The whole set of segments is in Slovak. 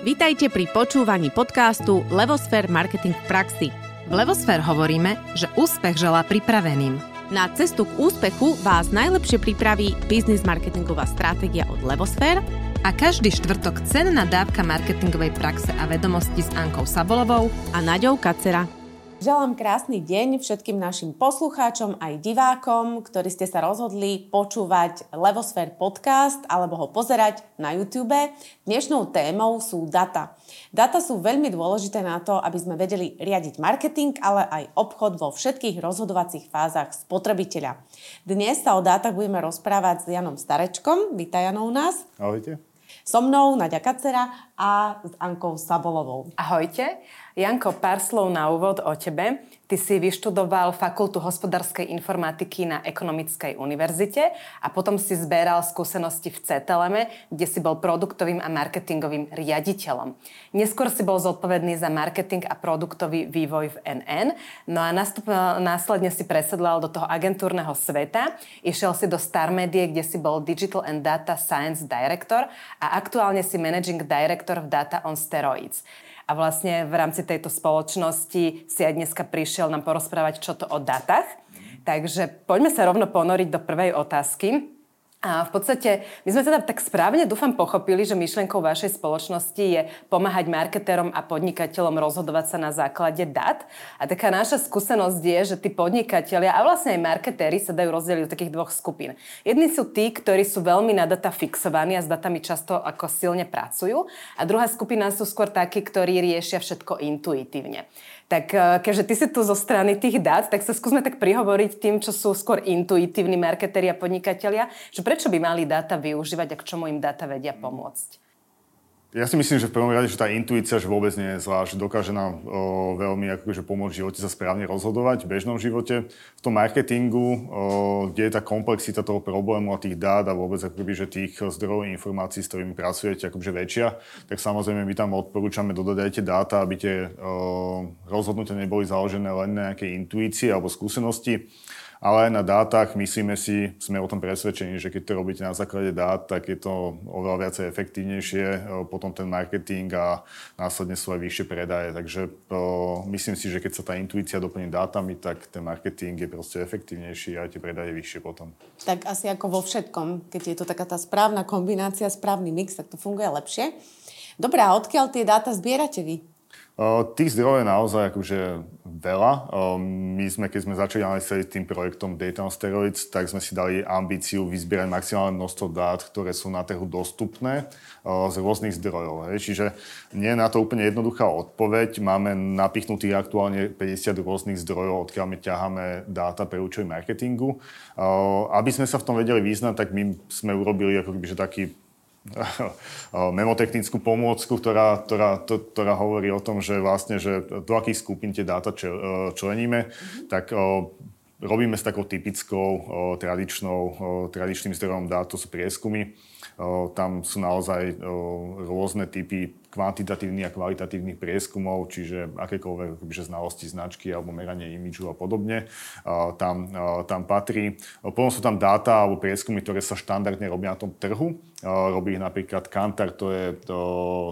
Vítajte pri počúvaní podcastu Levosfér Marketing v praxi. V Levosfér hovoríme, že úspech želá pripraveným. Na cestu k úspechu vás najlepšie pripraví biznis marketingová stratégia od Levosfér a každý štvrtok cenná dávka marketingovej praxe a vedomosti s Ankou Sabolovou a Naďou Kacera. Želám krásny deň všetkým našim poslucháčom aj divákom, ktorí ste sa rozhodli počúvať Levosfér podcast alebo ho pozerať na YouTube. Dnešnou témou sú data. Data sú veľmi dôležité na to, aby sme vedeli riadiť marketing, ale aj obchod vo všetkých rozhodovacích fázach spotrebiteľa. Dnes sa o dátach budeme rozprávať s Janom Starečkom. Vítaj Jano u nás. Ahojte. So mnou Nadia Kacera a s Ankou Sabolovou. Ahojte. Janko, pár slov na úvod o tebe. Ty si vyštudoval Fakultu hospodárskej informatiky na Ekonomickej univerzite a potom si zberal skúsenosti v CTLM, kde si bol produktovým a marketingovým riaditeľom. Neskôr si bol zodpovedný za marketing a produktový vývoj v NN, no a nastup, následne si presedlal do toho agentúrneho sveta, išiel si do Star Media, kde si bol Digital and Data Science Director a aktuálne si Managing Director v Data on Steroids. A vlastne v rámci tejto spoločnosti si aj dneska prišiel nám porozprávať, čo to o datách. Takže poďme sa rovno ponoriť do prvej otázky. A v podstate my sme teda tak správne, dúfam, pochopili, že myšlienkou vašej spoločnosti je pomáhať marketérom a podnikateľom rozhodovať sa na základe dát. A taká naša skúsenosť je, že tí podnikatelia a vlastne aj marketéri sa dajú rozdeliť do takých dvoch skupín. Jedni sú tí, ktorí sú veľmi na data fixovaní a s datami často ako silne pracujú. A druhá skupina sú skôr takí, ktorí riešia všetko intuitívne. Tak eh, keďže ty si tu zo strany tých dát, tak sa skúsme tak prihovoriť tým, čo sú skôr intuitívni marketéri a podnikatelia, že prečo by mali dáta využívať a k čomu im dáta vedia pomôcť. Ja si myslím, že v prvom rade, že tá intuícia že vôbec nie je zlá, že dokáže nám o, veľmi akože pomôcť v živote sa správne rozhodovať, v bežnom živote. V tom marketingu, o, kde je tá komplexita toho problému a tých dát a vôbec akoby, že tých zdrojov informácií, s ktorými pracujete, akože väčšia, tak samozrejme my tam odporúčame dodať aj tie dáta, aby tie o, rozhodnutia neboli založené len na nejakej intuícii alebo skúsenosti, ale aj na dátach myslíme si, sme o tom presvedčení, že keď to robíte na základe dát, tak je to oveľa viacej efektívnejšie, e, potom ten marketing a následne sú aj vyššie predaje. Takže e, myslím si, že keď sa tá intuícia doplní dátami, tak ten marketing je proste efektívnejší a tie predaje vyššie potom. Tak asi ako vo všetkom, keď je to taká tá správna kombinácia, správny mix, tak to funguje lepšie. Dobre, a odkiaľ tie dáta zbierate vy? Tých zdrojov je naozaj akože veľa. My sme, keď sme začali analyzovať tým projektom Data on Steroids, tak sme si dali ambíciu vyzbierať maximálne množstvo dát, ktoré sú na trhu dostupné z rôznych zdrojov. Čiže nie je na to úplne jednoduchá odpoveď. Máme napichnutých aktuálne 50 rôznych zdrojov, odkiaľ my ťaháme dáta pre účely marketingu. Aby sme sa v tom vedeli význať, tak my sme urobili ako keby, že taký memotechnickú pomôcku, ktorá, ktorá, to, ktorá hovorí o tom, že vlastne, že do akých skupín tie dáta e, členíme, mm-hmm. tak o, robíme s takou typickou o, tradičnou, o, tradičným zdrojom dát, to sú prieskumy. O, tam sú naozaj o, rôzne typy kvantitatívnych a kvalitatívnych prieskumov, čiže akékoľvek akože znalosti značky alebo meranie imidžu a podobne, tam, tam patrí. Potom sú tam dáta alebo prieskumy, ktoré sa štandardne robia na tom trhu. Robí ich napríklad Kantar, to je, to,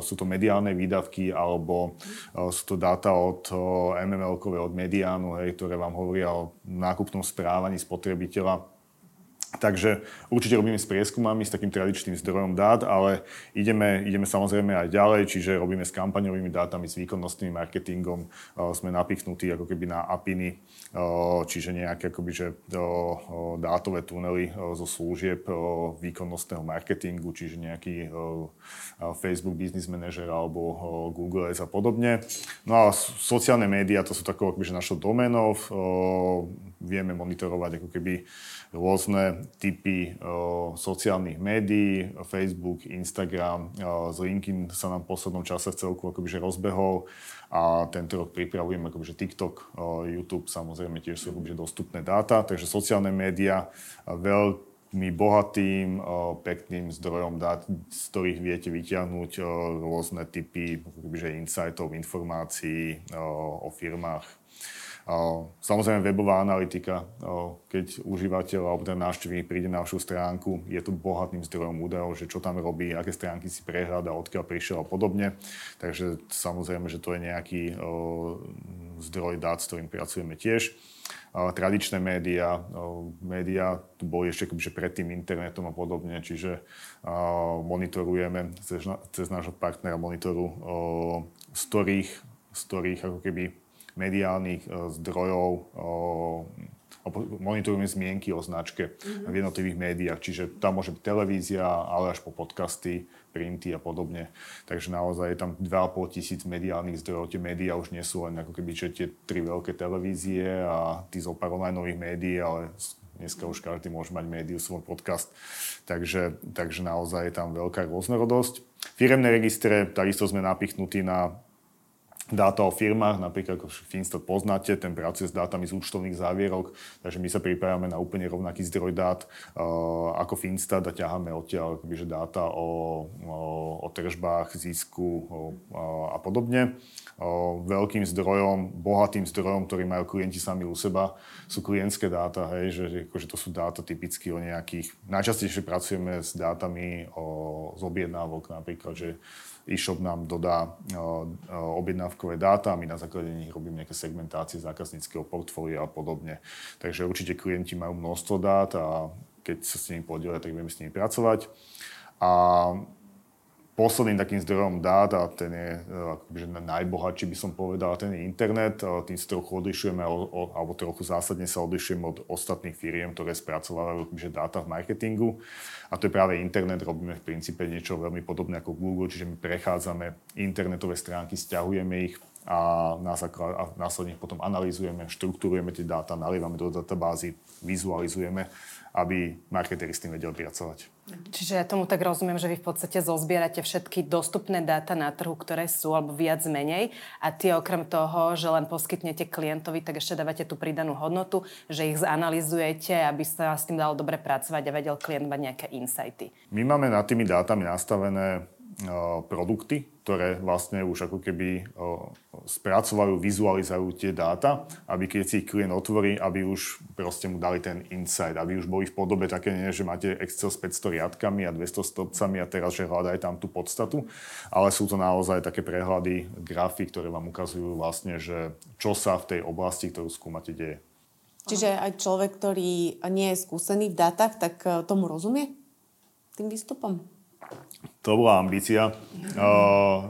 sú to mediálne výdavky alebo sú to dáta od MML-kové, od Mediánu, hej, ktoré vám hovoria o nákupnom správaní spotrebiteľa Takže určite robíme s prieskumami, s takým tradičným zdrojom dát, ale ideme, ideme samozrejme aj ďalej, čiže robíme s kampaňovými dátami, s výkonnostným marketingom, sme napichnutí ako keby na APINy, čiže nejaké akoby, že dátové tunely zo služieb výkonnostného marketingu, čiže nejaký Facebook Business Manager alebo Google Ads a podobne. No a sociálne médiá, to sú takou akoby, našou doménou, vieme monitorovať ako keby rôzne typy o, sociálnych médií, Facebook, Instagram, o, z LinkedIn sa nám v poslednom čase v celku akoby, rozbehol a tento rok pripravujeme akoby, TikTok, o, YouTube, samozrejme tiež sú akoby, dostupné dáta, takže sociálne médiá veľmi bohatým, pekným zdrojom dát, z ktorých viete vyťahnuť rôzne typy že insightov, informácií o firmách Samozrejme webová analytika, keď užívateľ alebo ten návštevník príde na našu stránku, je to bohatým zdrojom údajov, že čo tam robí, aké stránky si prehľada, odkiaľ prišiel a podobne. Takže samozrejme, že to je nejaký zdroj dát, s ktorým pracujeme tiež tradičné médiá. Médiá tu boli ešte akoby, pred tým internetom a podobne, čiže monitorujeme cez, cez nášho partnera monitoru, z ktorých, z ktorých ako keby mediálnych zdrojov monitorujeme zmienky o značke mm-hmm. v jednotlivých médiách. Čiže tam môže byť televízia, ale až po podcasty, printy a podobne. Takže naozaj je tam 2,5 tisíc mediálnych zdrojov. Tie médiá už nie sú len ako keby že tie tri veľké televízie a tí zo pár online médií, ale dneska už každý môže mať médiu, svoj podcast. Takže, takže naozaj je tam veľká rôznorodosť. Firemné registre, takisto sme napichnutí na dáta o firmách, napríklad ako Finstat poznáte, ten pracuje s dátami z účtovných závierok, takže my sa pripravíme na úplne rovnaký zdroj dát uh, ako Finstat a ťaháme odtiaľ akoby, dáta o, o, o tržbách, zisku o, a podobne. O, veľkým zdrojom, bohatým zdrojom, ktorý majú klienti sami u seba, sú klientské dáta, hej, že, akože to sú dáta typicky o nejakých, najčastejšie pracujeme s dátami o, z objednávok napríklad, že e-shop nám dodá objednávkové dáta my na základe nich robíme nejaké segmentácie zákazníckého portfólia a podobne. Takže určite klienti majú množstvo dát a keď sa s nimi podielia, tak vieme s nimi pracovať. A posledným takým zdrojom dát, a ten je e, akože najbohatší by som povedal, ten je internet. Tým sa trochu odlišujeme, alebo trochu zásadne sa odlišujeme od ostatných firiem, ktoré spracovávajú akože dáta v marketingu. A to je práve internet. Robíme v princípe niečo veľmi podobné ako Google, čiže my prechádzame internetové stránky, stiahujeme ich a následne ich potom analýzujeme, štruktúrujeme tie dáta, nalievame do databázy, vizualizujeme aby marketeri s tým vedeli pracovať. Čiže ja tomu tak rozumiem, že vy v podstate zozbierate všetky dostupné dáta na trhu, ktoré sú, alebo viac menej a tie okrem toho, že len poskytnete klientovi, tak ešte dávate tú pridanú hodnotu, že ich zanalizujete, aby sa s tým dalo dobre pracovať a vedel klient mať nejaké insighty. My máme nad tými dátami nastavené produkty, ktoré vlastne už ako keby spracovajú, vizualizujú tie dáta, aby keď si ich klient otvorí, aby už proste mu dali ten insight, aby už boli v podobe také, nie, že máte Excel s 500 riadkami a 200 stopcami a teraz, že hľadaj tam tú podstatu, ale sú to naozaj také prehľady, grafy, ktoré vám ukazujú vlastne, že čo sa v tej oblasti, ktorú skúmate, deje. Čiže aj človek, ktorý nie je skúsený v dátach, tak e, tomu rozumie tým výstupom? To bola ambícia. Uh,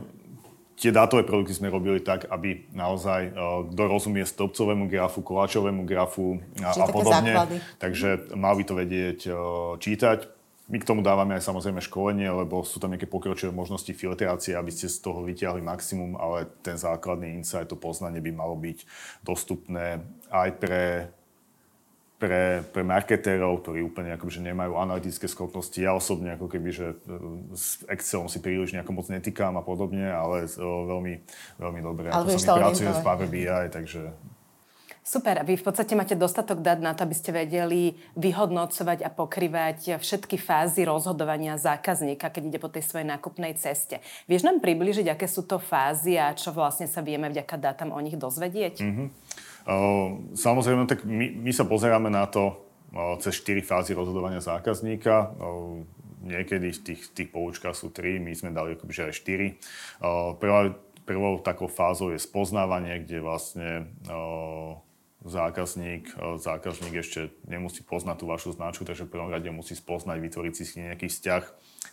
tie dátové produkty sme robili tak, aby naozaj uh, kto rozumie stĺpcovému grafu, koláčovému grafu a, a podobne. Základy. Takže mal by to vedieť uh, čítať. My k tomu dávame aj samozrejme školenie, lebo sú tam nejaké pokročilé možnosti filtrácie, aby ste z toho vyťahli maximum, ale ten základný insight, to poznanie by malo byť dostupné aj pre pre, pre marketérov, ktorí úplne akoby, že nemajú analytické schopnosti. Ja osobne ako keby, že e, s Excelom si príliš nejako moc netýkam a podobne, ale o, veľmi, veľmi dobre. Ale ako sa mi pracuje s Power BI, takže Super. Vy v podstate máte dostatok dát na to, aby ste vedeli vyhodnocovať a pokrývať všetky fázy rozhodovania zákazníka, keď ide po tej svojej nákupnej ceste. Vieš nám približiť, aké sú to fázy a čo vlastne sa vieme vďaka dátam o nich dozvedieť? Mm-hmm. Samozrejme, tak my, my sa pozeráme na to cez 4 fázy rozhodovania zákazníka. Niekedy v tých, tých poučkách sú 3, my sme dali akoby aj 4. Prvá, prvou takou fázou je spoznávanie, kde vlastne zákazník, zákazník ešte nemusí poznať tú vašu značku, takže v prvom rade musí spoznať, vytvoriť si nejaký vzťah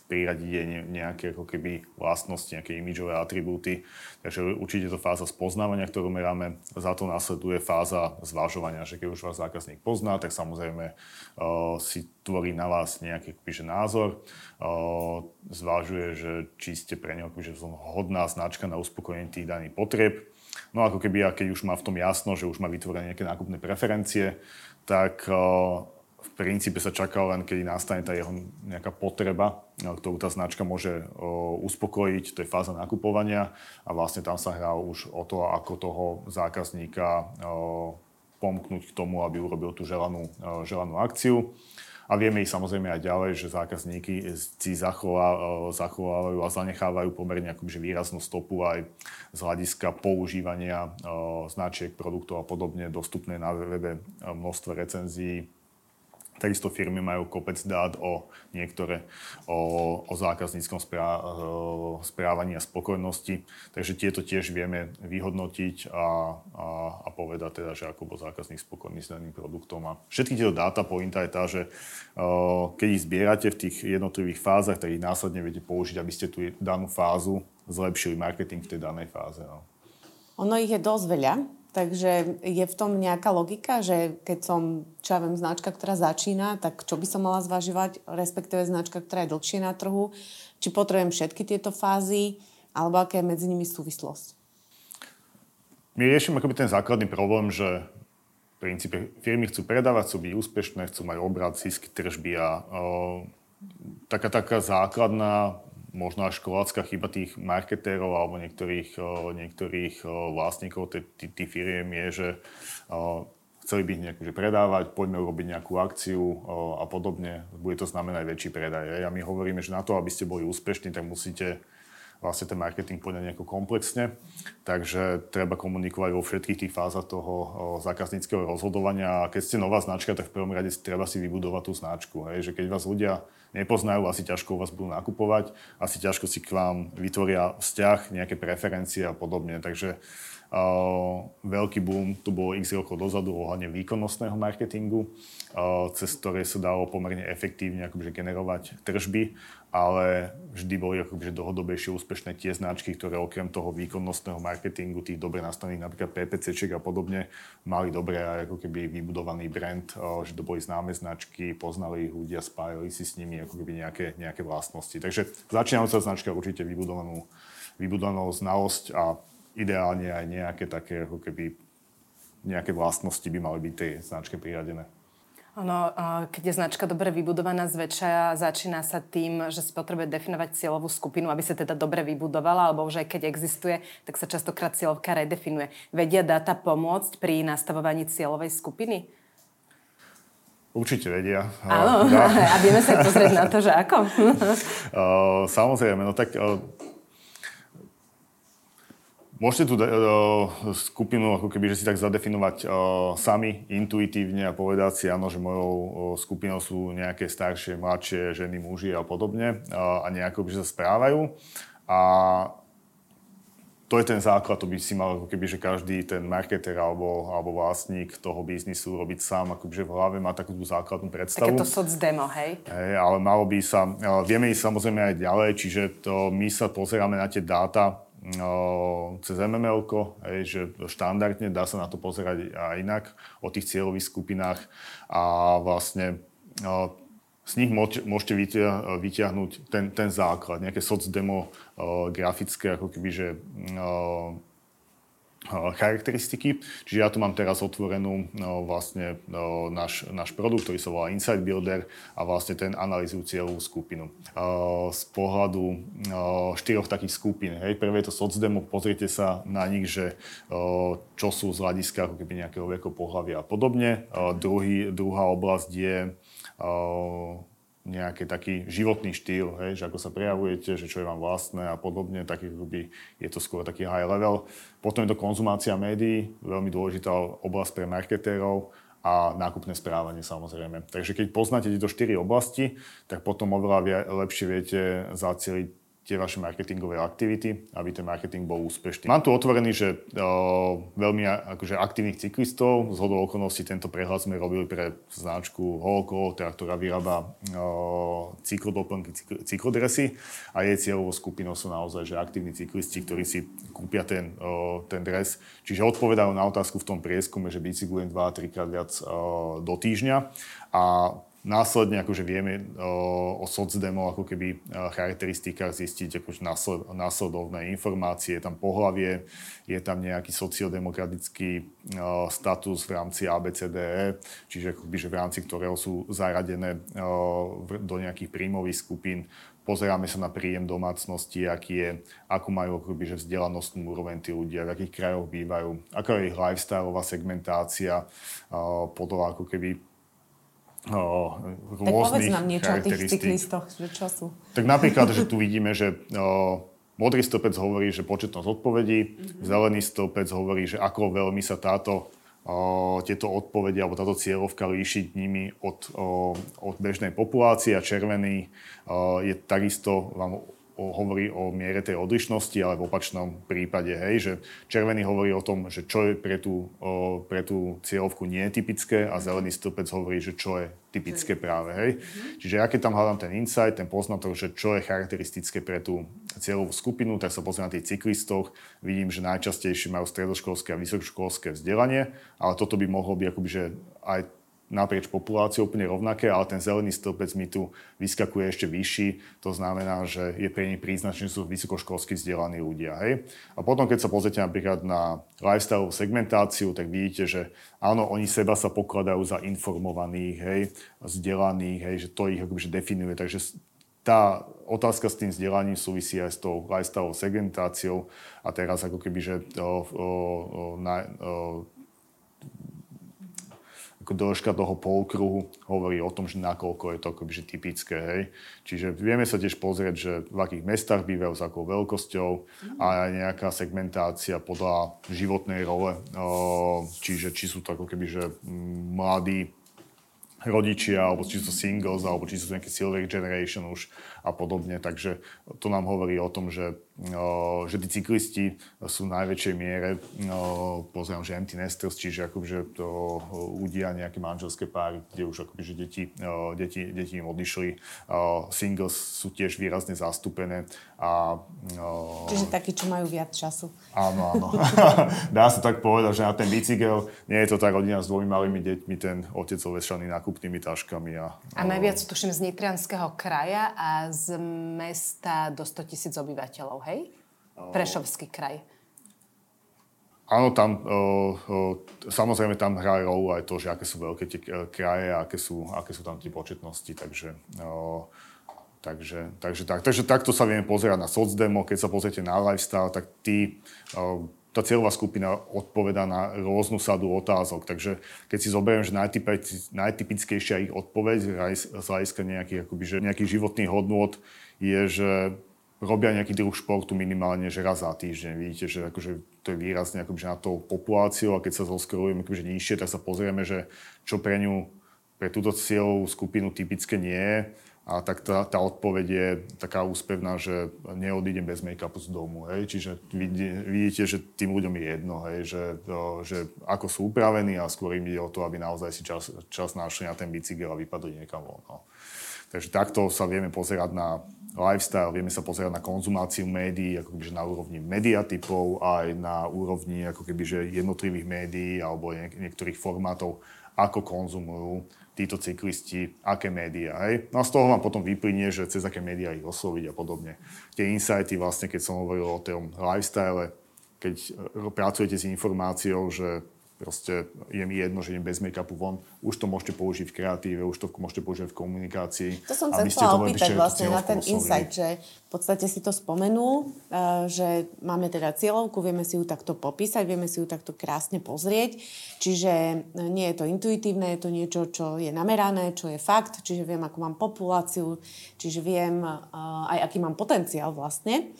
priradiť jej nejaké ako keby vlastnosti, nejaké imidžové atribúty. Takže určite to fáza spoznávania, ktorú meráme. Za to následuje fáza zvažovania, že keď už vás zákazník pozná, tak samozrejme uh, si tvorí na vás nejaký akoby, názor. Uh, zvažuje, že či ste pre neho akoby, hodná značka na uspokojenie tých daných potrieb. No ako keby, keď už má v tom jasno, že už má vytvorené nejaké nákupné preferencie, tak uh, v princípe sa čaká len, keď nastane tá jeho nejaká potreba, ktorú tá značka môže uspokojiť, to je fáza nakupovania a vlastne tam sa hrá už o to, ako toho zákazníka pomknúť k tomu, aby urobil tú želanú, želanú akciu. A vieme ich samozrejme aj ďalej, že zákazníky si zachová, zachovávajú a zanechávajú pomerne akože výraznú stopu aj z hľadiska používania značiek, produktov a podobne dostupné na webe množstvo recenzií Takisto firmy majú kopec dát o niektoré, o, o zákazníckom sprá, správaní a spokojnosti, takže tieto tiež vieme vyhodnotiť a, a, a povedať teda, že ako bol zákazník spokojný s daným produktom. A všetky tieto dáta, pointa je tá, že keď ich zbierate v tých jednotlivých fázach, tak ich následne viete použiť, aby ste tú danú fázu zlepšili marketing v tej danej fáze. No. Ono ich je dosť veľa, Takže je v tom nejaká logika, že keď som, čo ja viem, značka, ktorá začína, tak čo by som mala zvažovať, respektíve značka, ktorá je dlhšie na trhu, či potrebujem všetky tieto fázy, alebo aká je medzi nimi súvislosť? My riešime akoby ten základný problém, že v princípe firmy chcú predávať, chcú byť úspešné, chcú mať obrad, zisky, tržby a o, taká, taká základná možno až školácka chyba tých marketérov alebo niektorých, niektorých vlastníkov tých firiem je, že chceli by nejak že predávať, poďme urobiť nejakú akciu a podobne. Bude to znamenať väčší predaj. A my hovoríme, že na to, aby ste boli úspešní, tak musíte vlastne ten marketing poňať nejako komplexne. Takže treba komunikovať vo všetkých tých fázach toho zákazníckého rozhodovania. A keď ste nová značka, tak v prvom rade treba si vybudovať tú značku. Hej? Že keď vás ľudia nepoznajú, asi ťažko u vás budú nakupovať, asi ťažko si k vám vytvoria vzťah, nejaké preferencie a podobne. Takže Uh, veľký boom tu bolo x rokov dozadu ohľadne výkonnostného marketingu, uh, cez ktoré sa dalo pomerne efektívne akoby, generovať tržby, ale vždy boli akoby, dlhodobejšie úspešné tie značky, ktoré okrem toho výkonnostného marketingu, tých dobre nastavených napríklad PPCček a podobne, mali dobre aj ako keby vybudovaný brand, že to boli známe značky, poznali ich ľudia, spájali si s nimi ako keby nejaké, nejaké vlastnosti. Takže začínajúca značka určite vybudovanú, vybudovanú znalosť a ideálne aj nejaké také, ako keby, nejaké vlastnosti by mali byť tej značke priradené. Ono, keď je značka dobre vybudovaná, zväčša začína sa tým, že si potrebuje definovať cieľovú skupinu, aby sa teda dobre vybudovala, alebo už aj keď existuje, tak sa častokrát cieľovka redefinuje. Vedia dáta pomôcť pri nastavovaní cieľovej skupiny? Určite vedia. Áno, a vieme sa pozrieť na to, že ako? Samozrejme, no tak Môžete tú uh, skupinu ako keby, že si tak zadefinovať uh, sami intuitívne a povedať si, áno, že mojou uh, skupinou sú nejaké staršie, mladšie ženy, muži a podobne uh, a nejako by sa správajú. A to je ten základ, to by si mal ako keby, že každý ten marketer alebo, alebo vlastník toho biznisu robiť sám, akoby, že v hlave má takú základnú predstavu. Takéto soc demo, hej? hej? Ale malo by sa, vieme ísť samozrejme aj ďalej, čiže to, my sa pozeráme na tie dáta, cez mml že štandardne dá sa na to pozerať aj inak o tých cieľových skupinách a vlastne z nich môžete vyťahnuť ten, ten základ, nejaké socdemo grafické, ako keby, že charakteristiky. Čiže ja tu mám teraz otvorenú vlastne náš, náš produkt, ktorý sa volá Insight Builder a vlastne ten analýzuje cieľovú skupinu. Z pohľadu štyroch takých skupín. Hej. Prvé je to socdemo, pozrite sa na nich, že čo sú z hľadiska ako keby nejakého veku, pohľavia a podobne. Druhý, druhá oblasť je nejaký taký životný štýl, hej, že ako sa prejavujete, že čo je vám vlastné a podobne, taký by je to skôr taký high level. Potom je to konzumácia médií, veľmi dôležitá oblasť pre marketérov a nákupné správanie samozrejme. Takže keď poznáte tieto štyri oblasti, tak potom oveľa lepšie viete zacieliť tie vaše marketingové aktivity, aby ten marketing bol úspešný. Mám tu otvorený, že o, veľmi akože aktívnych cyklistov, z hodou okolností tento prehľad sme robili pre značku Holko, teda, ktorá vyrába o, cyklodoplnky, cyklodresy a jej cieľovou skupinou sú naozaj že aktívni cyklisti, ktorí si kúpia ten, o, ten dres. Čiže odpovedajú na otázku v tom prieskume, že bicyklujem 2-3 krát viac o, do týždňa a Následne akože vieme o, o socdemo ako keby charakteristikách zistiť akože násled, následovné informácie. Je tam pohlavie, je tam nejaký sociodemokratický o, status v rámci ABCDE, čiže akoby, že v rámci ktorého sú zaradené o, do nejakých príjmových skupín. Pozeráme sa na príjem domácnosti, aký je, ako majú akoby, že vzdelanostnú úroveň tí ľudia, v akých krajoch bývajú, aká je ich lifestyleová segmentácia, podľa ako keby o, Tak povedz nám niečo o tých cyklistoch, že čo sú. Tak napríklad, že tu vidíme, že o, modrý stĺpec hovorí, že početnosť odpovedí, mm-hmm. zelený stĺpec hovorí, že ako veľmi sa táto tieto odpovede alebo táto cieľovka líši nimi od, od bežnej populácie a červený je takisto vám o, hovorí o miere tej odlišnosti, ale v opačnom prípade, hej, že červený hovorí o tom, že čo je pre tú, o, pre tú cieľovku nie je typické a zelený stĺpec hovorí, že čo je typické práve, hej. Čiže ja keď tam hľadám ten insight, ten poznatok, že čo je charakteristické pre tú cieľovú skupinu, tak sa pozriem na tých cyklistoch, vidím, že najčastejšie majú stredoškolské a vysokoškolské vzdelanie, ale toto by mohlo byť akoby, že aj naprieč populáciou úplne rovnaké, ale ten zelený stĺpec mi tu vyskakuje ešte vyšší. To znamená, že je pre nich príznačný, že sú vysokoškolsky vzdelaní ľudia. Hej? A potom, keď sa pozrite napríklad na lifestyle segmentáciu, tak vidíte, že áno, oni seba sa pokladajú za informovaných, hej, vzdelaných, hej, že to ich akoby, definuje. Takže tá otázka s tým vzdelaním súvisí aj s tou lifestyle segmentáciou a teraz ako keby, že o, o, o, na, o, dĺžka toho polkruhu hovorí o tom, že nakoľko je to akoby, že typické. Hej. Čiže vieme sa tiež pozrieť, že v akých mestách bývajú, s akou veľkosťou a aj nejaká segmentácia podľa životnej role. Čiže či sú to ako keby, že mm, mladí rodičia, alebo či sú singles, alebo či sú nejaké silver generation už a podobne. Takže to nám hovorí o tom, že, že tí cyklisti sú v najväčšej miere, o, pozriem, že empty nesters, čiže akože to ľudia, nejaké manželské páry, kde už akoby, že deti, deti, deti im odišli. Singles sú tiež výrazne zastúpené. A, Čiže takí, čo majú viac času. Áno, áno. Dá sa tak povedať, že na ten bicykel nie je to tá rodina s dvomi malými deťmi, ten otec ovešaný nákupnými taškami. A, A najviac tuším z Nitrianského kraja a z mesta do 100 tisíc obyvateľov, hej? Prešovský kraj. Áno, tam, o, o, samozrejme tam hrá rolu aj to, že aké sú veľké tie kraje a aké sú, aké sú tam tie početnosti, takže, o, takže, takže, tak, takže takto sa vieme pozerať na socdemo, keď sa pozriete na lifestyle, tak tí, tá cieľová skupina odpoveda na rôznu sadu otázok. Takže keď si zoberiem, že najtypic, najtypickejšia ich odpoveď z hľadiska nejakých, akoby, že nejakých životných hodnôt je, že robia nejaký druh športu minimálne že raz za týždeň. Vidíte, že akože to je výrazne akoby, že na tou populáciou a keď sa zoskrolujeme akoby, že nižšie, tak sa pozrieme, že čo pre ňu, pre túto cieľovú skupinu typické nie je. A tak tá, tá odpoveď je taká úspevná, že neodídem bez make-upu z domu. Hej? Čiže vidí, vidíte, že tým ľuďom je jedno, hej? Že, to, že ako sú upravení a skôr im ide o to, aby naozaj si čas, čas našli na ten bicykel a vypadli niekam von. No. Takže takto sa vieme pozerať na lifestyle, vieme sa pozerať na konzumáciu médií, ako keby, že na úrovni mediatypov, aj na úrovni ako keby, že jednotlivých médií alebo niek- niektorých formátov, ako konzumujú títo cyklisti, aké médiá. Hej? No a z toho vám potom vyplynie, že cez aké médiá ich osloviť a podobne. Tie insighty vlastne, keď som hovoril o tom lifestyle, keď e, pracujete s informáciou, že proste je mi jedno, že idem bez make-upu von, už to môžete použiť v kreatíve, už to môžete použiť v komunikácii. To som sa chcela opýtať vlastne na ten insight, že v podstate si to spomenul, eh, že máme teda cieľovku, vieme si ju takto popísať, vieme si ju takto krásne pozrieť, čiže eh, nie je to intuitívne, je to niečo, čo je namerané, čo je fakt, čiže viem, akú mám populáciu, čiže viem eh, aj, aký mám potenciál vlastne.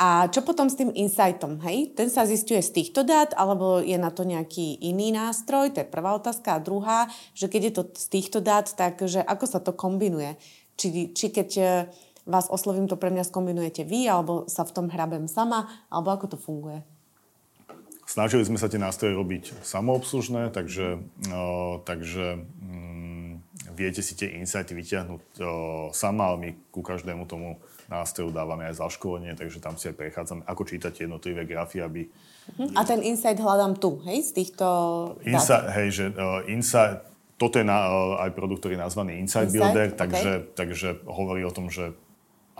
A čo potom s tým insightom, hej? Ten sa zistuje z týchto dát, alebo je na to nejaký iný nástroj? To je prvá otázka. A druhá, že keď je to z týchto dát, tak že ako sa to kombinuje? Či, či keď e, vás oslovím, to pre mňa skombinujete vy, alebo sa v tom hrabem sama, alebo ako to funguje? Snažili sme sa tie nástroje robiť samoobslužné, takže, o, takže mm, viete si tie insighty vyťahnuť o, sama, ale my ku každému tomu nástroju dávame aj zaškolenie, takže tam si aj prechádzame, ako čítať jednotlivé grafy, aby... Hm? A ten insight hľadám tu, hej, z týchto Insight, hej, že uh, insight, toto je na, uh, aj produkt, ktorý je nazvaný Insight, Insight, Builder, okay. takže, takže hovorí o tom, že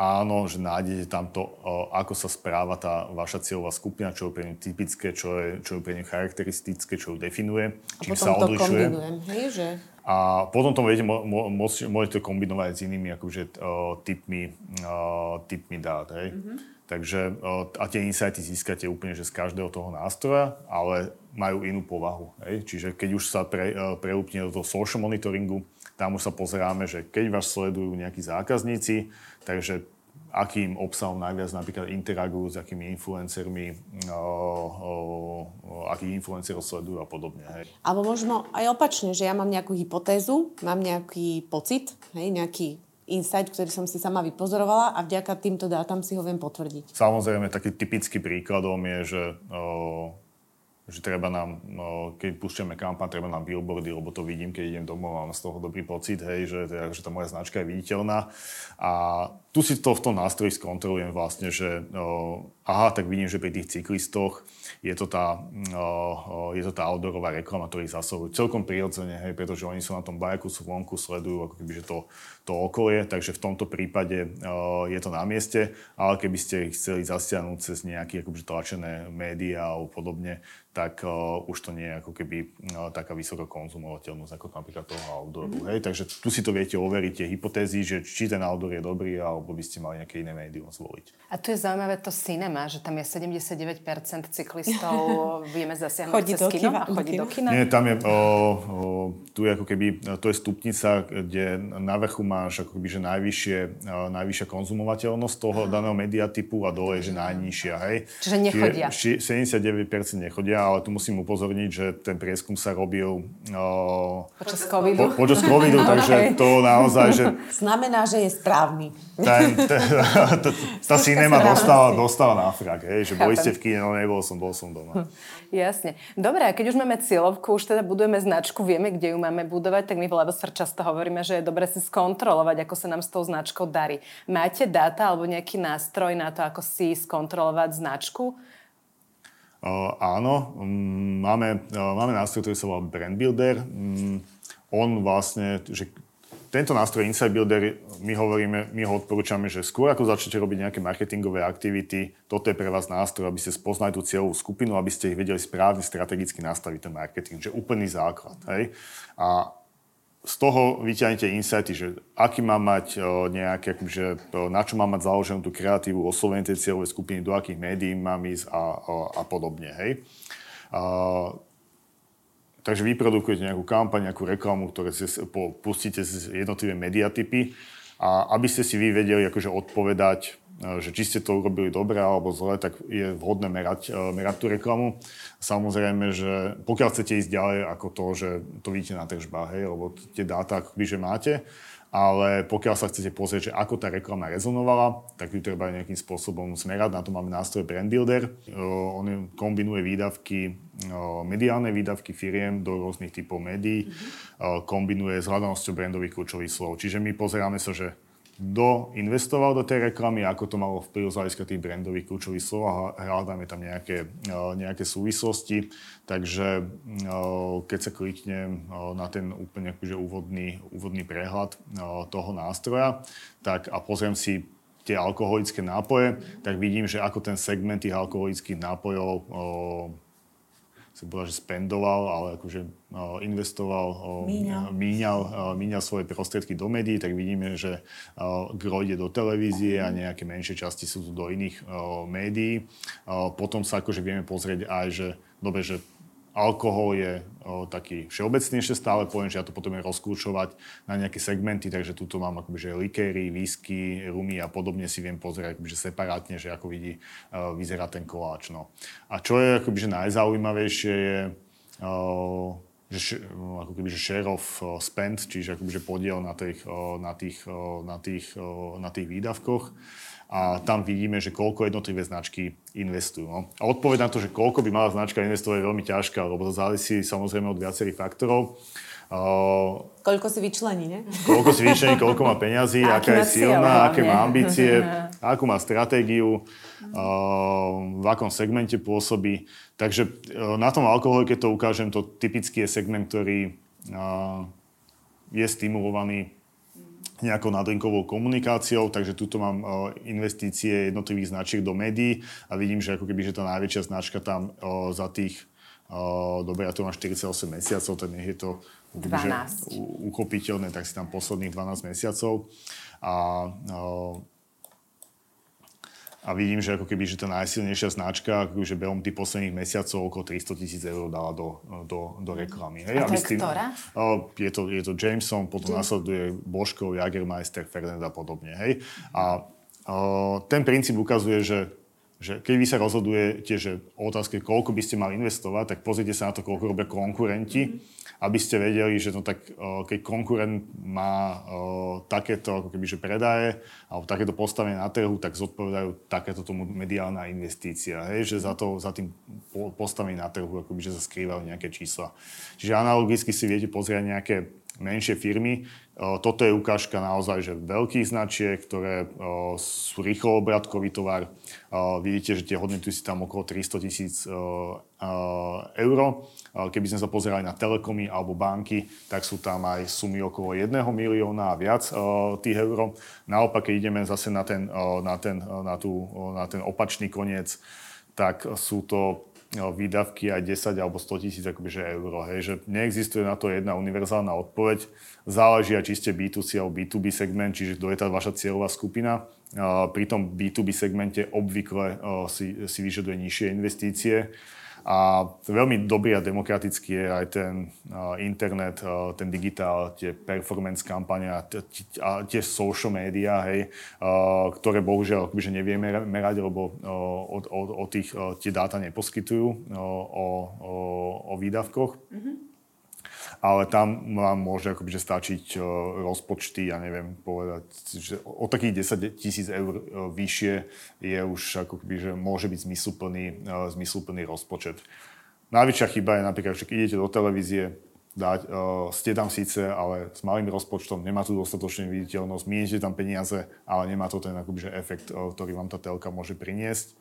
áno, že nájdete tam to, ako sa správa tá vaša cieľová skupina, čo je pre ňu typické, čo je, čo je pre ňu charakteristické, čo ju definuje, A čím potom sa odlišuje. že... A potom to viete, môžete, kombinovať s inými akože, typmi, typmi dát. Hej? Mm-hmm. Takže a tie insighty získate úplne že z každého toho nástroja, ale majú inú povahu. Hej? Čiže keď už sa pre, preúpne do toho social monitoringu, tam už sa pozeráme, že keď vás sledujú nejakí zákazníci, takže akým obsahom najviac napríklad interagujú s akými influencermi, o, o, o, akých influencerov sledujú a podobne. Hej. Alebo možno aj opačne, že ja mám nejakú hypotézu, mám nejaký pocit, hej, nejaký insight, ktorý som si sama vypozorovala a vďaka týmto dátam si ho viem potvrdiť. Samozrejme, taký typický príkladom je, že že treba nám, keď púšťame kampaň, treba nám billboardy, lebo to vidím, keď idem domov, mám z toho dobrý pocit, hej, že, teda, že tá moja značka je viditeľná. A tu si to v tom nástroji skontrolujem vlastne, že o, aha, tak vidím, že pri tých cyklistoch je to tá, o, je to tá outdoorová reklama, ktorý zasahujú celkom prirodzene, hej, pretože oni sú na tom bajku, sú vonku, sledujú ako keby, že to, to okolie, takže v tomto prípade o, je to na mieste, ale keby ste ich chceli zasiahnuť cez nejaké akoby, tlačené médiá alebo podobne, tak uh, už to nie je ako keby uh, taká vysoká konzumovateľnosť ako napríklad toho outdooru. Mm-hmm. Hej? Takže tu si to viete overiť, tie hypotézy, že či ten outdoor je dobrý, alebo by ste mali nejaké iné médium zvoliť. A tu je zaujímavé to cinema, že tam je 79% cyklistov, vieme zasiahnuť chodí cez kino a chodí do kina. Nie, tam je, o, o, tu je ako keby, to je stupnica, kde na vrchu máš ako keby, že najvyššie, o, najvyššia konzumovateľnosť toho daného mediatypu a dole je, že najnižšia. Hej? Čiže nechodia. 79% nechodia ale tu musím upozorniť, že ten prieskum sa robil uh, počas covidu, po, počas covidu takže okay. to naozaj, že... Znamená, že je správny. Ten, ten, tá, tá cinema dostala, dostala na frak, hej, že boli ste v kine, no nebol som, bol som doma. Jasne. Dobre, a keď už máme cieľovku, už teda budujeme značku, vieme, kde ju máme budovať, tak my v Levosfer často hovoríme, že je dobre si skontrolovať, ako sa nám s tou značkou darí. Máte dáta alebo nejaký nástroj na to, ako si skontrolovať značku? Uh, áno, um, máme, uh, máme nástroj, ktorý sa volá Brand Builder. Um, on vlastne, že tento nástroj Insight Builder, my hovoríme, my ho odporúčame, že skôr ako začnete robiť nejaké marketingové aktivity, toto je pre vás nástroj, aby ste spoznali tú cieľovú skupinu, aby ste ich vedeli správne strategicky nastaviť ten marketing, že úplný základ. Hej? A z toho vyťahnete insighty, že aký má mať nejaké, akože, na čo má mať založenú tú kreatívu, oslovenie tej cieľovej skupiny, do akých médií mám ísť a, a, a podobne. Hej. A, takže vy produkujete nejakú kampaň, nejakú reklamu, ktoré si pustíte z jednotlivé mediatypy a aby ste si vy vedeli akože odpovedať E, že či ste to urobili dobre alebo zle, tak je vhodné merať, e, merať tú reklamu. Samozrejme, že pokiaľ chcete ísť ďalej ako to, že to vidíte na tržbách, hej, lebo tie dáta akoby, že máte, ale pokiaľ sa chcete pozrieť, že ako tá reklama rezonovala, tak ju treba nejakým spôsobom smerať. Na to máme nástroj Brand Builder. On kombinuje výdavky, mediálne výdavky firiem do rôznych typov médií, kombinuje s hľadanosťou brandových kľúčových slov. Čiže my pozeráme sa, že kto investoval do tej reklamy, ako to malo vplyv z hľadiska tých brandových kľúčových slov a hľadáme tam nejaké, e, nejaké súvislosti. Takže e, keď sa kliknem e, na ten úplne akože úvodný, úvodný prehľad toho nástroja tak, a pozriem si tie alkoholické nápoje, tak vidím, že ako ten segment tých alkoholických nápojov som povedal, že spendoval, ale akože uh, investoval, míňal. Míňal, míňal svoje prostriedky do médií, tak vidíme, že gro ide do televízie a nejaké menšie časti sú tu do iných médií. Potom sa akože vieme pozrieť aj, že dobre, že Alkohol je taký všeobecnejšie stále pojem, že ja to potom je rozkľúčovať na nejaké segmenty, takže tuto mám akoby, že likéry, whisky, rumy a podobne si viem pozrieť akoby, že separátne, že ako vidí, uh, vyzerá ten koláč. No. A čo je akoby, že najzaujímavejšie je uh, že, ako keby, že share of spend, čiže akoby, že podiel na tých, na tých, na tých, na tých výdavkoch a tam vidíme, že koľko jednotlivé značky investujú. No. A odpoveď na to, že koľko by mala značka investovať, je veľmi ťažká, lebo to závisí samozrejme od viacerých faktorov. Uh, koľko si vyčlení, ne? Koľko si vyčlení, koľko má peňazí, aká je silná, aké má ambície, akú má stratégiu, uh, v akom segmente pôsobí. Takže uh, na tom alkohole, keď to ukážem, to typicky je segment, ktorý je stimulovaný nejakou nadrinkovou komunikáciou, takže tuto mám investície jednotlivých značiek do médií a vidím, že ako keby, že tá najväčšia značka tam za tých, dobre, ja to mám 48 mesiacov, tak nech je to 12. uchopiteľné, tak si tam posledných 12 mesiacov. A a vidím, že ako keby, že tá najsilnejšia značka, že behom tých posledných mesiacov okolo 300 tisíc eur dala do, do, do reklamy. Hej? A to je tým, ktorá? Je to, je to Jameson, potom James. nasleduje Božkov, Jagermeister, Ferdinand a podobne. Hej? A o, ten princíp ukazuje, že že keď vy sa rozhodujete, že o otázke, koľko by ste mali investovať, tak pozrite sa na to, koľko robia konkurenti. Mm-hmm aby ste vedeli, že no tak, keď konkurent má takéto ako keby, že predaje alebo takéto postavenie na trhu, tak zodpovedajú takéto tomu mediálna investícia. Hej? Že za, to, za tým postavením na trhu akoby, že sa skrývajú nejaké čísla. Čiže analogicky si viete pozrieť nejaké menšie firmy. Toto je ukážka naozaj že veľkých značiek, ktoré sú rýchlo obratkový tovar. Vidíte, že tie hodnoty sú tam okolo 300 tisíc eur. Keby sme sa pozerali na telekomy alebo banky, tak sú tam aj sumy okolo 1 milióna a viac tých eur. Naopak, keď ideme zase na ten, na ten, na tú, na ten opačný koniec, tak sú to výdavky aj 10 alebo 100 tisíc akoby, eur. Hej, že neexistuje na to jedna univerzálna odpoveď. Záleží aj či ste B2C alebo B2B segment, čiže kto je tá vaša cieľová skupina. Pri tom B2B segmente obvykle si, si vyžaduje nižšie investície a veľmi dobrý a demokratický je aj ten uh, internet, uh, ten digitál, tie performance kampania a tie social media, hej, uh, ktoré bohužiaľ že nevieme merať, lebo o, o, o tých tie dáta neposkytujú o, o, o výdavkoch. Mm-hmm ale tam vám môže akoby, že stačiť uh, rozpočty, ja neviem povedať, že o takých 10 tisíc eur uh, vyššie je už akoby, že môže byť zmysluplný, uh, zmysluplný rozpočet. Najväčšia chyba je napríklad, že keď idete do televízie, dať, ste tam síce, ale s malým rozpočtom, nemá tu dostatočne viditeľnosť, mienite tam peniaze, ale nemá to ten akoby, že efekt, ktorý vám tá telka môže priniesť.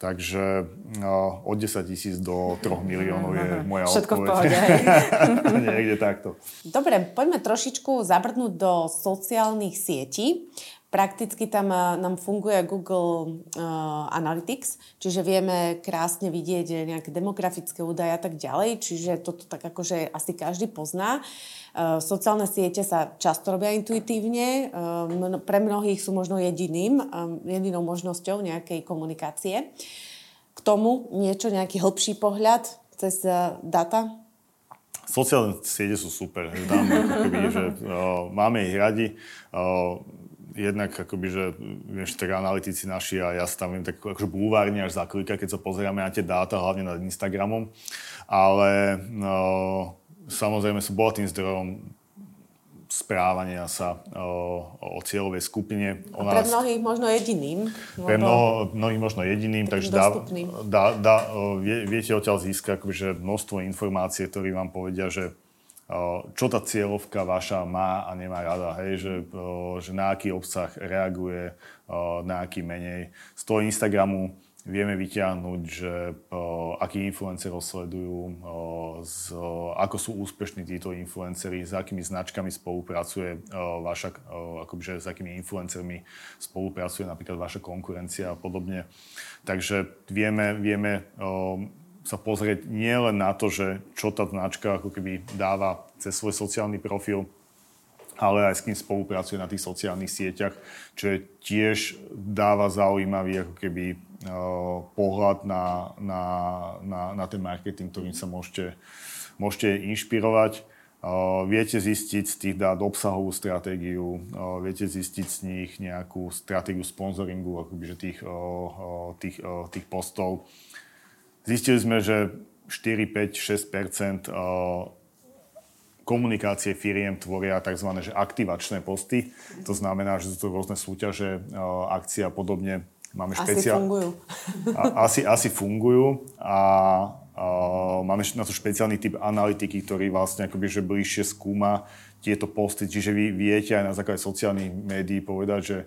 Takže no, od 10 tisíc do 3 miliónov je moja Všetko odpoveď. v pohode. Niekde takto. Dobre, poďme trošičku zabrnúť do sociálnych sietí. Prakticky tam eh, nám funguje Google uh, Analytics, čiže vieme krásne vidieť nejaké demografické údaje a tak ďalej, čiže toto tak akože asi každý pozná. Uh, sociálne siete sa často robia intuitívne, eh, pre mnohých sú možno jediným, eh, jedinou možnosťou nejakej komunikácie. K tomu niečo, nejaký hĺbší pohľad cez data? Sociálne siete sú super. Tam, akoby, že, uh, máme ich radi. Uh, jednak akoby, že vieš, tak analytici naši a ja viem tak akože búvárne až zaklika, keď sa pozeráme na tie dáta, hlavne nad Instagramom. Ale uh, samozrejme sú bohatým zdrojom správania sa o, o cieľovej skupine. O nás, pre mnohých možno jediným. Pre mnoho, mnohých možno jediným, takže dá, dá, dá, vie, viete odtiaľ získať akože množstvo informácií, ktoré vám povedia, že čo tá cieľovka vaša má a nemá rada, hej, že, že na aký obsah reaguje, na aký menej. Z toho Instagramu vieme vyťahnuť, že uh, akí influencerov sledujú, ako sú úspešní títo influenceri, s akými značkami spolupracuje vaša, uh, akoby, s akými influencermi spolupracuje napríklad vaša konkurencia a podobne. Takže vieme, vieme sa pozrieť nielen na to, že čo tá značka ako keby dáva cez svoj sociálny profil, ale aj s kým spolupracuje na tých sociálnych sieťach, čo je tiež dáva zaujímavý ako keby pohľad na, na, na, na ten marketing, ktorým sa môžete, môžete inšpirovať. Viete zistiť z tých dát obsahovú stratégiu, viete zistiť z nich nejakú stratégiu sponzoringu, akoby, že tých, tých, tých postov. Zistili sme, že 4, 5, 6% komunikácie firiem tvoria tzv. Že aktivačné posty. To znamená, že sú to rôzne súťaže, akcie a podobne, Máme špeciál... Asi fungujú. A, asi, asi fungujú a, a máme na to špeciálny typ analytiky, ktorý vlastne akoby, že bližšie skúma tieto posty. Čiže vy viete aj na základe sociálnych médií povedať, že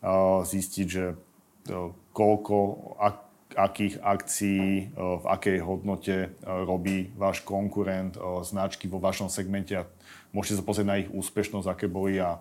a, zistiť, že to, koľko, ak, akých akcií, v akej hodnote robí váš konkurent, značky vo vašom segmente a môžete sa pozrieť na ich úspešnosť, aké boli a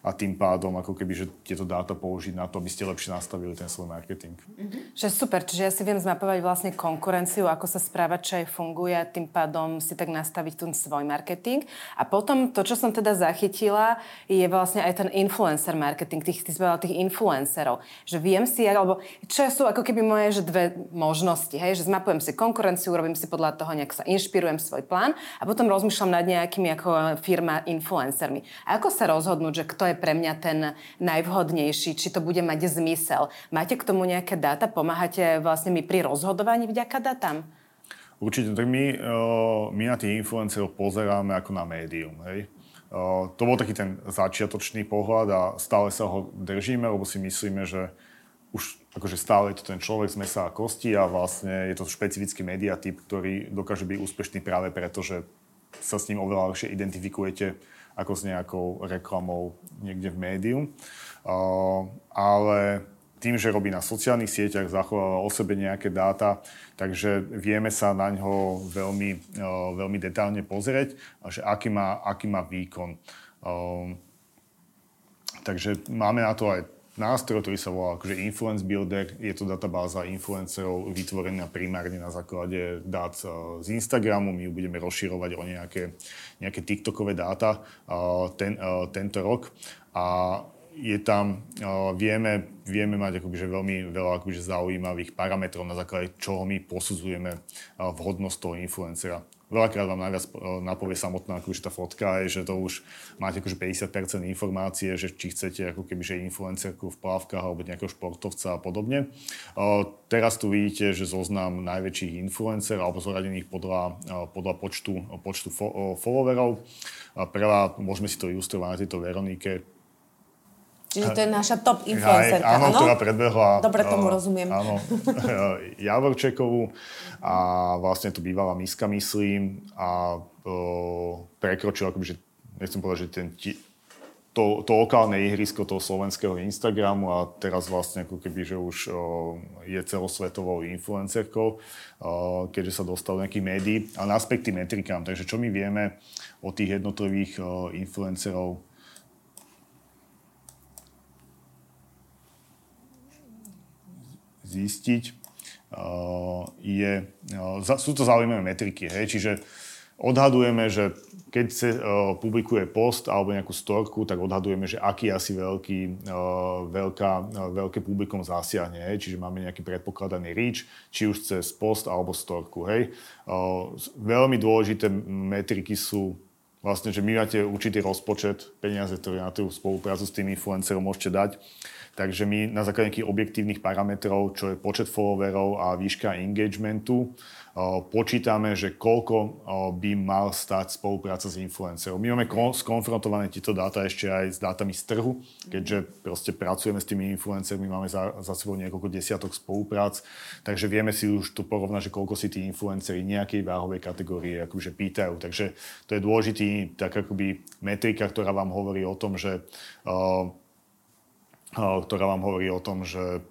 a tým pádom ako keby, že tieto dáta použiť na to, aby ste lepšie nastavili ten svoj marketing. Mm-hmm. Že super, čiže ja si viem zmapovať vlastne konkurenciu, ako sa správa, čo aj funguje a tým pádom si tak nastaviť ten svoj marketing. A potom to, čo som teda zachytila, je vlastne aj ten influencer marketing, tých, ty tých influencerov. Že viem si, alebo čo sú ako keby moje že dve možnosti, hej? že zmapujem si konkurenciu, robím si podľa toho, nejak sa inšpirujem svoj plán a potom rozmýšľam nad nejakými ako firma influencermi. A ako sa rozhodnúť, že kto je pre mňa ten najvhodnejší, či to bude mať zmysel. Máte k tomu nejaké dáta? Pomáhate vlastne mi pri rozhodovaní vďaka datám? Určite, tak my, my na tých influencerov pozeráme ako na médium. Hej? To bol taký ten začiatočný pohľad a stále sa ho držíme, lebo si myslíme, že už akože stále je to ten človek z mesa a kosti a vlastne je to špecifický mediatyp, ktorý dokáže byť úspešný práve preto, že sa s ním oveľa ľahšie identifikujete ako s nejakou reklamou niekde v médiu. Ale tým, že robí na sociálnych sieťach, zachováva o sebe nejaké dáta, takže vieme sa na ňo veľmi, veľmi detálne pozrieť, že aký má, aký má výkon. Takže máme na to aj nástroj, ktorý sa volá akože Influence Builder. Je to databáza influencerov vytvorená primárne na základe dát e, z Instagramu. My ju budeme rozširovať o nejaké, nejaké TikTokové dáta e, ten, e, tento rok. A je tam, vieme, vieme mať akoby, že veľmi veľa akoby, že zaujímavých parametrov, na základe čoho my posudzujeme vhodnosť toho influencera veľakrát vám najviac eh, napovie samotná akože tá fotka, je, že to už máte akože 50% informácie, že či chcete ako keby, že influencerku v plávkach alebo nejakého športovca a podobne. Uh, teraz tu vidíte, že zoznam najväčších influencerov alebo zoradených podľa, uh, podľa počtu, počtu fo- followerov. Prvá, môžeme si to ilustrovať na tejto Veronike, Čiže to je naša top influencerka, áno? Áno, ktorá predbehla... Dobre tomu uh, rozumiem. Áno, Javorčekovú a vlastne tu bývala Miska, myslím, a uh, prekročila, akoby, že, nechcem povedať, že ten, to, to lokálne ihrisko toho slovenského Instagramu a teraz vlastne ako keby, že už uh, je celosvetovou influencerkou, uh, keďže sa dostal do nejakých médií. A naspäť tým metrikám, takže čo my vieme o tých jednotlivých uh, influencerov zistiť, uh, je, uh, sú to zaujímavé metriky. Hej? Čiže odhadujeme, že keď sa uh, publikuje post alebo nejakú storku, tak odhadujeme, že aký asi veľký, veľká, veľké publikum zasiahne. Hej? Čiže máme nejaký predpokladaný reach, či už cez post alebo storku. Hej? Veľmi dôležité metriky sú vlastne, že my máte určitý rozpočet peniaze, ktoré na tú spoluprácu s tým influencerom môžete dať Takže my na základe nejakých objektívnych parametrov, čo je počet followerov a výška engagementu, počítame, že koľko by mal stať spolupráca s influencerom. My máme skonfrontované tieto dáta ešte aj s dátami z trhu, keďže proste pracujeme s tými influencermi, máme za, za sebou niekoľko desiatok spoluprác, takže vieme si už tu porovnať, že koľko si tí influenceri nejakej váhovej kategórie akože pýtajú. Takže to je dôležitý tak akoby metrika, ktorá vám hovorí o tom, že uh, ktorá vám hovorí o tom, že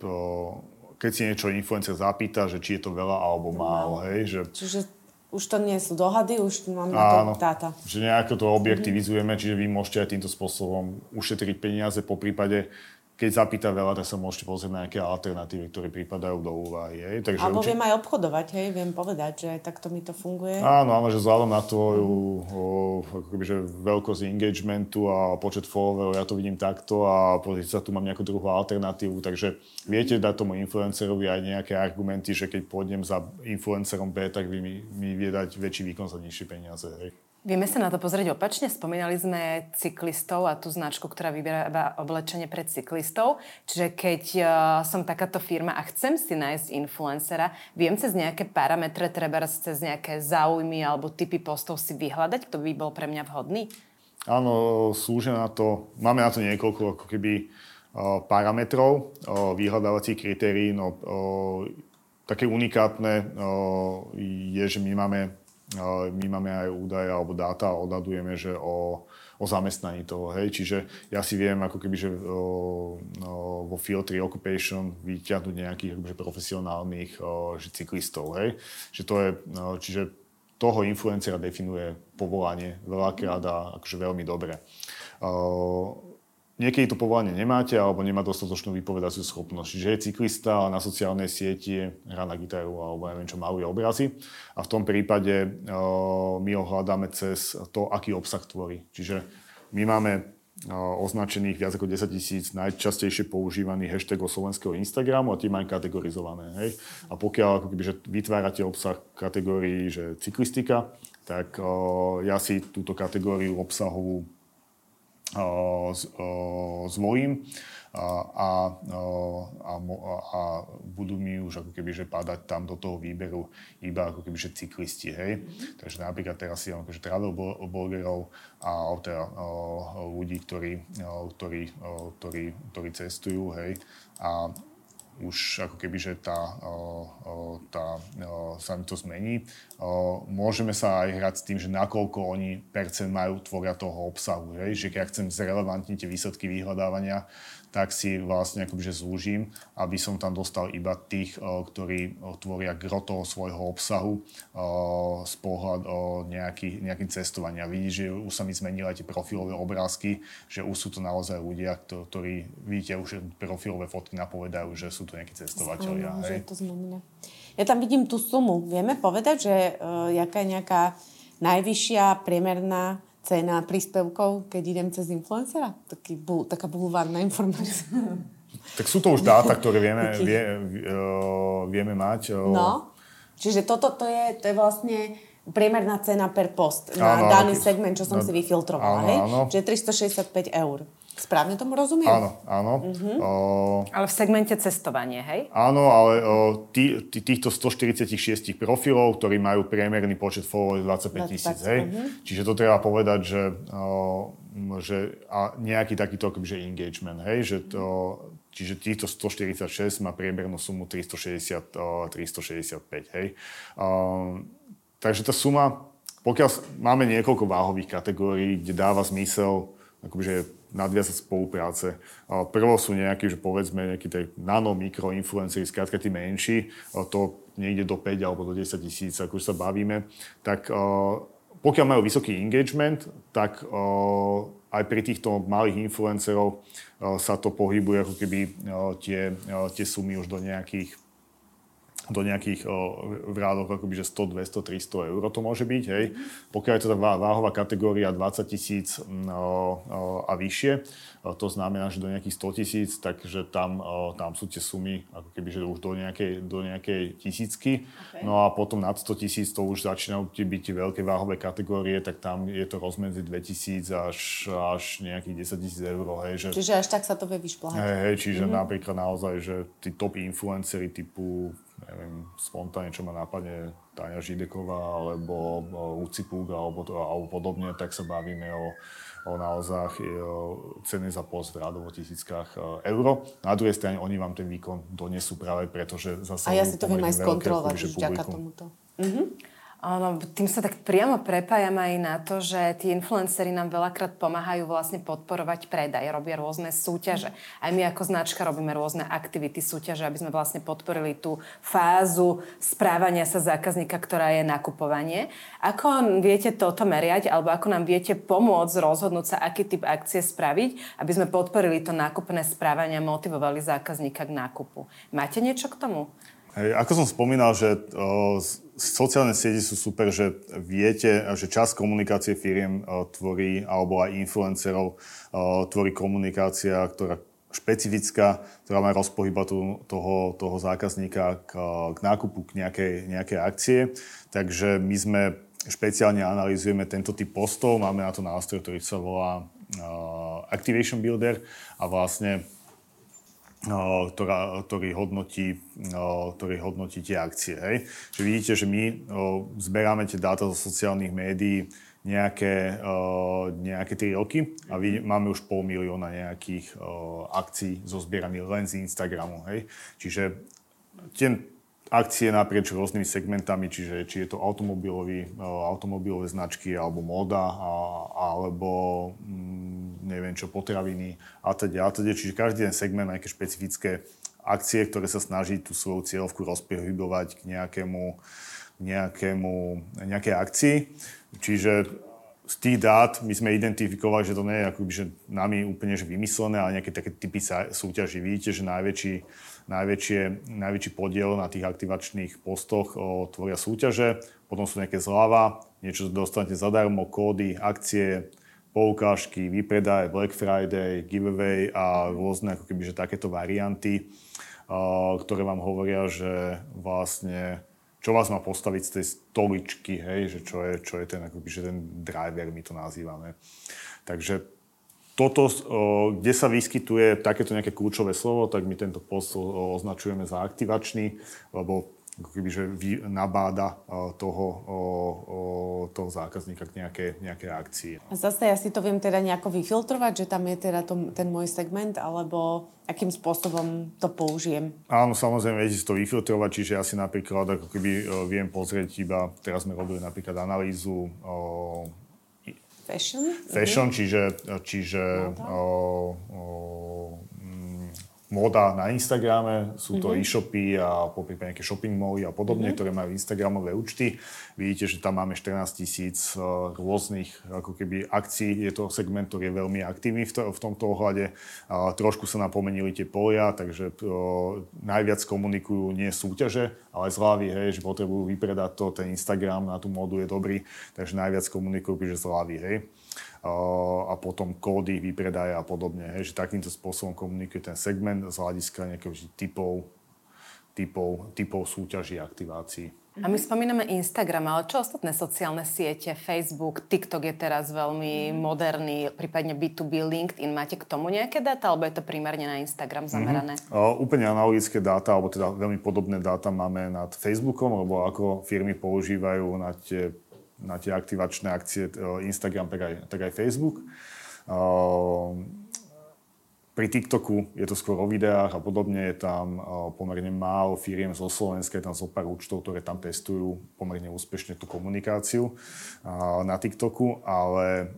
keď si niečo influencer zapýta, že či je to veľa alebo málo, hej, že... Čiže už to nie sú dohady, už máme na to dáta. že nejako to objektivizujeme, čiže vy môžete aj týmto spôsobom ušetriť peniaze, po prípade keď zapýta veľa, tak sa môžete pozrieť na nejaké alternatívy, ktoré pripadajú do úvahy. Hej. Takže Alebo určite... viem aj obchodovať, hej, viem povedať, že takto mi to funguje. Áno, áno, že vzhľadom na tvoju mm. že veľkosť engagementu a počet followerov, ja to vidím takto a pozrite sa, tu mám nejakú druhú alternatívu, takže viete dať tomu influencerovi aj nejaké argumenty, že keď pôjdem za influencerom B, tak vy mi, mi vie dať väčší výkon za nižšie peniaze. Hej. Vieme sa na to pozrieť opačne. Spomínali sme cyklistov a tú značku, ktorá vyberáva oblečenie pre cyklistov. Čiže keď uh, som takáto firma a chcem si nájsť influencera, viem cez nejaké parametre, treba cez nejaké záujmy alebo typy postov si vyhľadať, kto by bol pre mňa vhodný? Áno, slúžia na to, máme na to niekoľko ako keby uh, parametrov, uh, vyhľadávacích kritérií. No, také unikátne je, že my máme my máme aj údaje alebo dáta a odhadujeme, že o, o zamestnaní toho. Hej. Čiže ja si viem ako keby, že o, o, vo filtri occupation vyťahnuť nejakých akože profesionálnych o, že cyklistov. Hej. Že to je, o, čiže toho influencera definuje povolanie veľakrát a akože veľmi dobre. Niekedy to povolanie nemáte alebo nemá dostatočnú vypovedaciu schopnosť. Čiže je cyklista na sociálnej sieti hrá na gitaru alebo neviem čo, maluje obrazy. A v tom prípade my ho hľadáme cez to, aký obsah tvorí. Čiže my máme označených viac ako 10 tisíc najčastejšie používaných hashtagov slovenského Instagramu a tie majú kategorizované. Hej? A pokiaľ ako keby, že vytvárate obsah kategórií, že cyklistika, tak o, ja si túto kategóriu obsahovú o, z, o, zvolím a, a, a, budú mi už ako keby, že padať tam do toho výberu iba ako keby, že cyklisti, hej. Mm-hmm. Takže napríklad teraz si akože travel blogerov a teda, ľudí, ktorí, ktorí, ktorí, ktorí cestujú, hej. A už ako keby, že tá, tá, sa to zmení. Môžeme sa aj hrať s tým, že nakoľko oni percent majú tvoria toho obsahu. Hej? Že keď ja chcem zrelevantniť tie výsledky vyhľadávania, tak si vlastne akoby, že zúžim, aby som tam dostal iba tých, eh, ktorí eh, tvoria gro toho svojho obsahu eh, z pohľadu nejaký, nejakým cestovania. Vidíš, že už sa mi zmenili aj tie profilové obrázky, že už sú to naozaj ľudia, ktorí, vidíte, už profilové fotky napovedajú, že sú to nejakí cestovateľia. Áno, že to znamená. Ja tam vidím tú sumu. Vieme povedať, že uh, jaká je nejaká najvyššia priemerná cena príspevkov, keď idem cez influencera? Taký, bu, taká bulvárna informácia. Tak sú to už dáta, ktoré vieme, vie, uh, vieme mať. Uh... No, čiže toto to je, to je vlastne priemerná cena per post na áno, daný segment, čo som no, si vyfiltrovala. Áno? Áno. Čiže 365 eur. Správne tomu rozumiem? Áno, áno. Uh-huh. O... Ale v segmente cestovanie, hej? Áno, ale o, tí, tí, týchto 146 profilov, ktorí majú priemerný počet followerov 25 tisíc, hej? Uh-huh. Čiže to treba povedať, že, o, že a nejaký takýto akoby, engagement, hej? Že to, čiže týchto 146 má priemernú sumu 360, o, 365, hej? O, takže tá suma, pokiaľ máme niekoľko váhových kategórií, kde dáva zmysel akože nadviazať spolupráce. Prvo sú nejakí, že povedzme, nejakí tej nano, mikro influenceri, skrátka tí menší, to niekde do 5 alebo do 10 tisíc, ako sa bavíme, tak pokiaľ majú vysoký engagement, tak aj pri týchto malých influencerov sa to pohybuje ako keby tie, tie sumy už do nejakých do nejakých v rádoch akoby, že 100, 200, 300 eur to môže byť. Hej. Pokiaľ je to tá váhová kategória 20 tisíc a vyššie, to znamená, že do nejakých 100 tisíc, takže tam, tam sú tie sumy ako keby, že už do nejakej, do nejakej tisícky. Okay. No a potom nad 100 tisíc to už začínajú byť tie veľké váhové kategórie, tak tam je to rozmedzi 2000 až, až nejakých 10 tisíc eur. Hej, že, čiže až tak sa to vie vyšplhať. Hej, hej, čiže mm-hmm. napríklad naozaj, že tí top influencery typu neviem, spontánne, čo ma napadne, Tania Žideková, alebo Luci Púk, alebo, alebo podobne, tak sa bavíme o, o naozaj o ceny za post v rádovo tisíckach e, euro. Na druhej strane oni vám ten výkon donesú práve preto, že zase... A ja si to viem aj skontrolovať vďaka tomuto. Mm-hmm. Ono, tým sa tak priamo prepájam aj na to, že tí influenceri nám veľakrát pomáhajú vlastne podporovať predaj, robia rôzne súťaže. Aj my ako značka robíme rôzne aktivity, súťaže, aby sme vlastne podporili tú fázu správania sa zákazníka, ktorá je nakupovanie. Ako viete toto meriať, alebo ako nám viete pomôcť rozhodnúť sa, aký typ akcie spraviť, aby sme podporili to nákupné správanie a motivovali zákazníka k nákupu. Máte niečo k tomu? Hej, ako som spomínal, že o, sociálne siete sú super, že viete, že čas komunikácie firiem o, tvorí, alebo aj influencerov o, tvorí komunikácia, ktorá špecifická, ktorá má rozpohybať toho, toho zákazníka k, k nákupu, k nejakej, nejakej akcie. Takže my sme špeciálne analýzujeme tento typ postov, máme na to nástroj, ktorý sa volá uh, Activation Builder a vlastne ktorá, ktorý, hodnotí, ktorý hodnotí tie akcie. Hej. Že vidíte, že my zberáme tie dáta zo sociálnych médií nejaké, nejaké 3 roky a vy, máme už pol milióna nejakých akcií zozbieraných len z Instagramu. Hej. Čiže tie akcie naprieč rôznymi segmentami, čiže či je to automobilový, automobilové značky alebo móda, alebo mm, neviem čo, potraviny a teda, a teda. Čiže každý ten segment má nejaké špecifické akcie, ktoré sa snaží tú svoju cieľovku rozpohybovať k nejakému nejakému, nejaké akcii. Čiže z tých dát my sme identifikovali, že to nie je akoby, že nami úplne že vymyslené, ale nejaké také typy súťaží. Vidíte, že najväčší, najväčšie, najväčší podiel na tých aktivačných postoch o, tvoria súťaže, potom sú nejaké zľava, niečo dostanete zadarmo, kódy, akcie, poukážky, výpredaj, Black Friday, giveaway a rôzne ako keby, že takéto varianty, ktoré vám hovoria, že vlastne čo vás má postaviť z tej stoličky, hej, že čo je, čo je ten, akoby, že ten driver, my to nazývame. Takže toto, kde sa vyskytuje takéto nejaké kľúčové slovo, tak my tento post označujeme za aktivačný, lebo ako keby, že nabáda toho, toho zákazníka k nejaké, nejaké akcii. A zase ja si to viem teda nejako vyfiltrovať, že tam je teda to, ten môj segment, alebo akým spôsobom to použijem? Áno, samozrejme, viete si to vyfiltrovať, čiže ja si napríklad ako keby viem pozrieť iba, teraz sme robili napríklad analýzu o, Fashion? Fashion, mm-hmm. čiže, čiže o, o, móda na Instagrame, sú to mm-hmm. e-shopy a popríklad nejaké shopping mally a podobne, mm-hmm. ktoré majú Instagramové účty. Vidíte, že tam máme 14 tisíc e, rôznych ako keby akcií. Je to segment, ktorý je veľmi aktívny v, to, v tomto ohľade. A trošku sa napomenili tie polia, takže o, e, najviac komunikujú nie súťaže, ale zľavy, hej, že potrebujú vypredať to, ten Instagram na tú módu je dobrý, takže najviac komunikujú, že zľavy, hej a potom kódy, výpredaje a podobne. Hej, že takýmto spôsobom komunikuje ten segment z hľadiska nejakých typov, typov, typov súťaží a aktivácií. A my spomíname Instagram, ale čo ostatné sociálne siete? Facebook, TikTok je teraz veľmi moderný, prípadne B2B, LinkedIn. Máte k tomu nejaké dáta, alebo je to primárne na Instagram zamerané? Mm-hmm. Uh, úplne analogické dáta, alebo teda veľmi podobné dáta máme nad Facebookom, lebo ako firmy používajú na tie na tie aktivačné akcie e, Instagram, tak aj, tak aj Facebook. E, pri TikToku je to skôr o videách a podobne, je tam e, pomerne málo firiem zo Slovenska, je tam zo pár účtov, ktoré tam testujú pomerne úspešne tú komunikáciu na TikToku, ale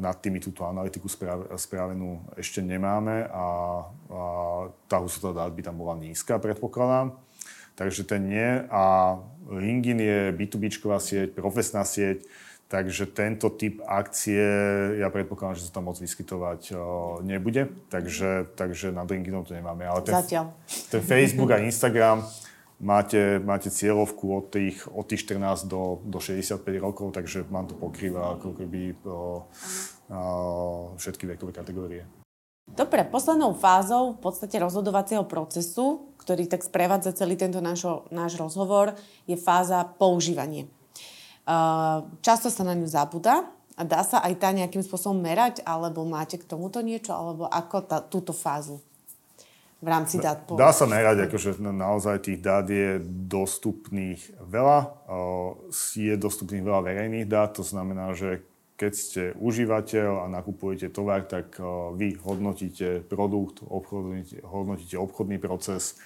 nad tými túto analytiku spravenú ešte nemáme a tá hustota dát by tam bola nízka, predpokladám. Takže ten nie. A LinkedIn je B2B sieť, profesná sieť, takže tento typ akcie, ja predpokladám, že sa tam moc vyskytovať nebude, takže, takže na LinkedInom to nemáme. Ale ten, Zatiaľ. ten Facebook a Instagram máte, máte cieľovku od tých, od tých 14 do, do 65 rokov, takže vám to pokrýva ako keby o, o, všetky vekové kategórie. Dobre, poslednou fázou v podstate rozhodovacieho procesu, ktorý tak sprevádza celý tento našo, náš rozhovor, je fáza používanie. Často sa na ňu zabúda a dá sa aj tá nejakým spôsobom merať, alebo máte k tomuto niečo, alebo ako tá, túto fázu v rámci dát použiť? Dá sa merať, akože naozaj tých dát je dostupných veľa. Je dostupných veľa verejných dát, to znamená, že keď ste užívateľ a nakupujete tovar, tak vy hodnotíte produkt, hodnotíte, hodnotíte obchodný proces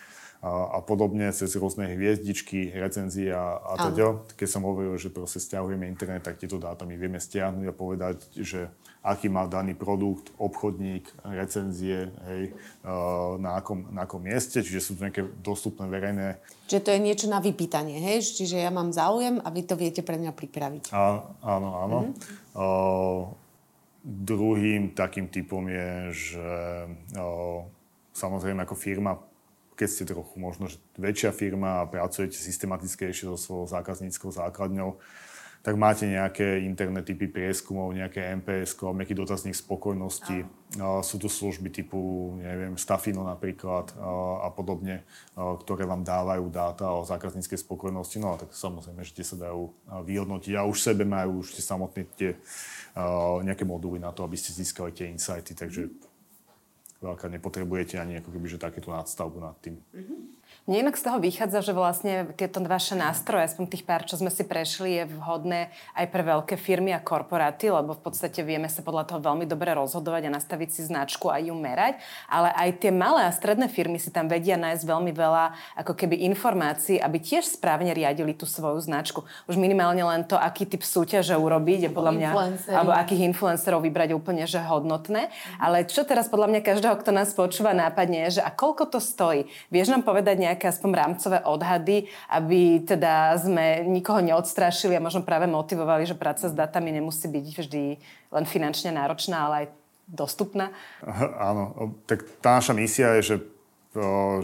a, a podobne cez rôzne hviezdičky, recenzie a, a teda. Keď som hovoril, že proste stiahujeme internet, tak tieto dáta my vieme stiahnuť a povedať, že aký má daný produkt, obchodník, recenzie, hej, na akom, na akom mieste, čiže sú to nejaké dostupné verejné. Čiže to je niečo na vypýtanie, hej? Čiže ja mám záujem a vy to viete pre mňa pripraviť. A, áno, áno. Mm-hmm. O, druhým takým typom je, že o, samozrejme ako firma, keď ste trochu možno že väčšia firma a pracujete systematickejšie so svojou zákazníckou základňou, tak máte nejaké interné typy prieskumov, nejaké MPS, nejaký dotazník spokojnosti. A sú tu služby typu, neviem, Stafino napríklad a, podobne, ktoré vám dávajú dáta o zákazníckej spokojnosti. No tak samozrejme, že tie sa dajú vyhodnotiť a už sebe majú už tie samotné tie nejaké moduly na to, aby ste získali tie insighty, takže veľká nepotrebujete ani ako keby, že takéto nadstavbu nad tým. Mm-hmm. Mne inak z toho vychádza, že vlastne tieto vaše nástroje, aspoň tých pár, čo sme si prešli, je vhodné aj pre veľké firmy a korporáty, lebo v podstate vieme sa podľa toho veľmi dobre rozhodovať a nastaviť si značku a ju merať, ale aj tie malé a stredné firmy si tam vedia nájsť veľmi veľa ako keby informácií, aby tiež správne riadili tú svoju značku. Už minimálne len to, aký typ súťaže urobiť, je podľa mňa, alebo akých influencerov vybrať úplne, že hodnotné. Ale čo teraz podľa mňa každého, kto nás počúva, nápadne je, že a koľko to stojí? Vieš nám povedať nejaké aspoň rámcové odhady, aby teda sme nikoho neodstrašili a možno práve motivovali, že práca s datami nemusí byť vždy len finančne náročná, ale aj dostupná? Áno, tak tá naša misia je, že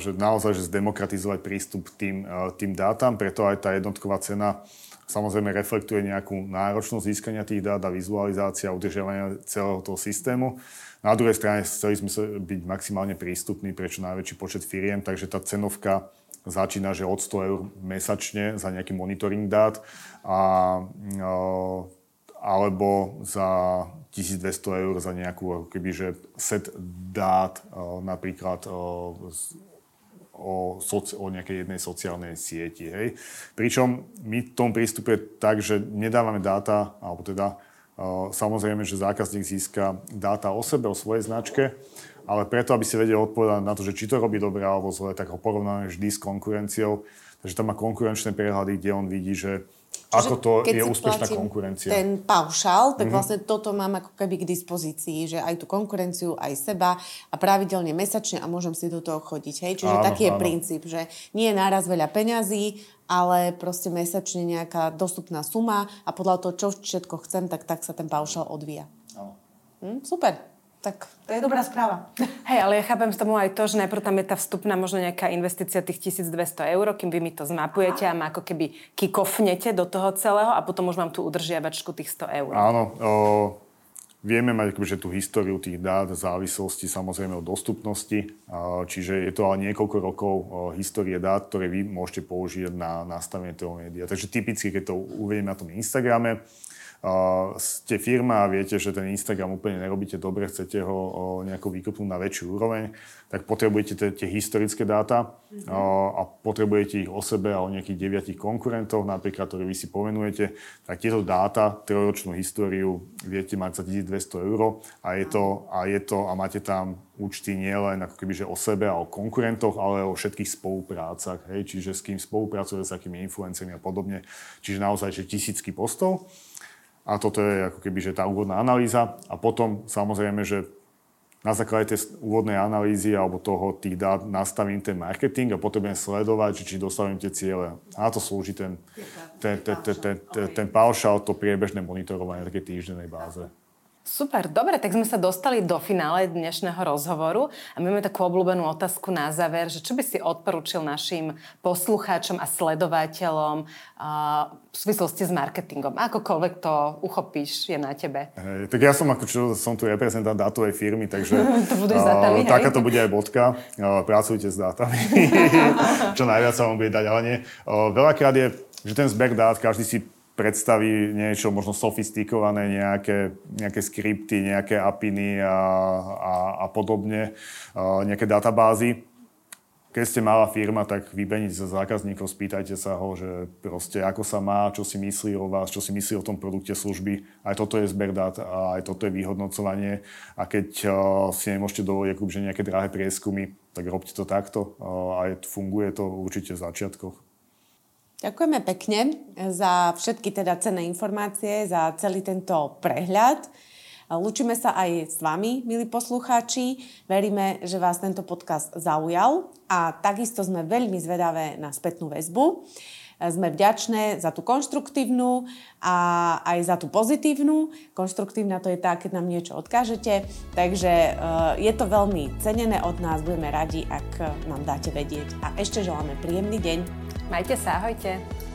že naozaj že zdemokratizovať prístup tým, tým dátam, preto aj tá jednotková cena samozrejme reflektuje nejakú náročnosť získania tých dát a vizualizácia a udržiavania celého toho systému. Na druhej strane chceli sme byť maximálne prístupní pre čo najväčší počet firiem, takže tá cenovka začína, že od 100 eur mesačne za nejaký monitoring dát a, alebo za 1200 eur za nejakú keby, že set dát napríklad o, soci- o nejakej jednej sociálnej sieti. Hej. Pričom my v tom prístupe tak, že nedávame dáta, alebo teda samozrejme, že zákazník získa dáta o sebe, o svojej značke, ale preto, aby si vedel odpovedať na to, že či to robí dobre alebo zle, tak ho porovnáme vždy s konkurenciou. Takže tam má konkurenčné prehľady, kde on vidí, že ako to je úspešná konkurencia. ten paušál, tak mm-hmm. vlastne toto mám ako keby k dispozícii, že aj tú konkurenciu, aj seba a pravidelne mesačne a môžem si do toho chodiť. Hej? Čiže áno, taký je áno. princíp, že nie je náraz veľa peňazí, ale proste mesačne nejaká dostupná suma a podľa toho, čo všetko chcem, tak tak sa ten paušál odvíja. Hm, super tak to je dobrá správa. Hej, ale ja chápem z tomu aj to, že najprv tam je tá vstupná možno nejaká investícia tých 1200 eur, kým vy mi to zmapujete Aha. a ma ako keby kikofnete do toho celého a potom už mám tú udržiavačku tých 100 eur. Áno, o, vieme mať akože tú históriu tých dát v závislosti samozrejme od dostupnosti, čiže je to ale niekoľko rokov histórie dát, ktoré vy môžete použiť na nastavenie toho média. Takže typicky, keď to uvediem na tom Instagrame, ste firma a viete, že ten Instagram úplne nerobíte dobre, chcete ho nejako vykopnúť na väčšiu úroveň, tak potrebujete tie historické dáta mm-hmm. a potrebujete ich o sebe a o nejakých deviatich konkurentoch, napríklad, ktoré vy si pomenujete, tak tieto dáta, trojročnú históriu viete mať za 1200 eur a je to, a, je to, a máte tam účty nielen ako keby, že o sebe a o konkurentoch, ale o všetkých spoluprácach, hej, čiže s kým spolupracuje, s akými influencami a podobne. Čiže naozaj, že tisícky postov. A toto je ako keby že tá úvodná analýza. A potom samozrejme, že na základe tej úvodnej analýzy alebo toho tých dát nastavím ten marketing a potom budem sledovať, či dostavím tie ciele. A na to slúži ten, ten, ten, ten, ten, ten paušal, to priebežné monitorovanie na takej týždennej báze. Super, dobre, tak sme sa dostali do finále dnešného rozhovoru a my máme takú obľúbenú otázku na záver, že čo by si odporúčil našim poslucháčom a sledovateľom uh, v súvislosti s marketingom? Akokoľvek to uchopíš, je na tebe. Hej, tak ja som ako čo, som tu reprezentant dátovej firmy, takže to uh, taká to bude aj bodka. Uh, pracujte s dátami. čo najviac sa vám bude dať, ale nie. Uh, veľakrát je, že ten zber dát, každý si predstaví niečo možno sofistikované, nejaké, nejaké skripty, nejaké apiny a, a, a podobne, a nejaké databázy. Keď ste malá firma, tak vybeníte sa zákazníkov, spýtajte sa ho, že proste ako sa má, čo si myslí o vás, čo si myslí o tom produkte služby. Aj toto je zber dát a aj toto je vyhodnocovanie. A keď uh, si nemôžete dovoliť že nejaké drahé prieskumy, tak robte to takto. Uh, aj funguje to určite v začiatkoch. Ďakujeme pekne za všetky teda cenné informácie, za celý tento prehľad. Lúčime sa aj s vami, milí poslucháči. Veríme, že vás tento podcast zaujal a takisto sme veľmi zvedavé na spätnú väzbu. Sme vďačné za tú konštruktívnu a aj za tú pozitívnu. Konštruktívna to je tá, keď nám niečo odkážete. Takže e, je to veľmi cenené od nás. Budeme radi, ak nám dáte vedieť. A ešte želáme príjemný deň. Majte sa, ahojte.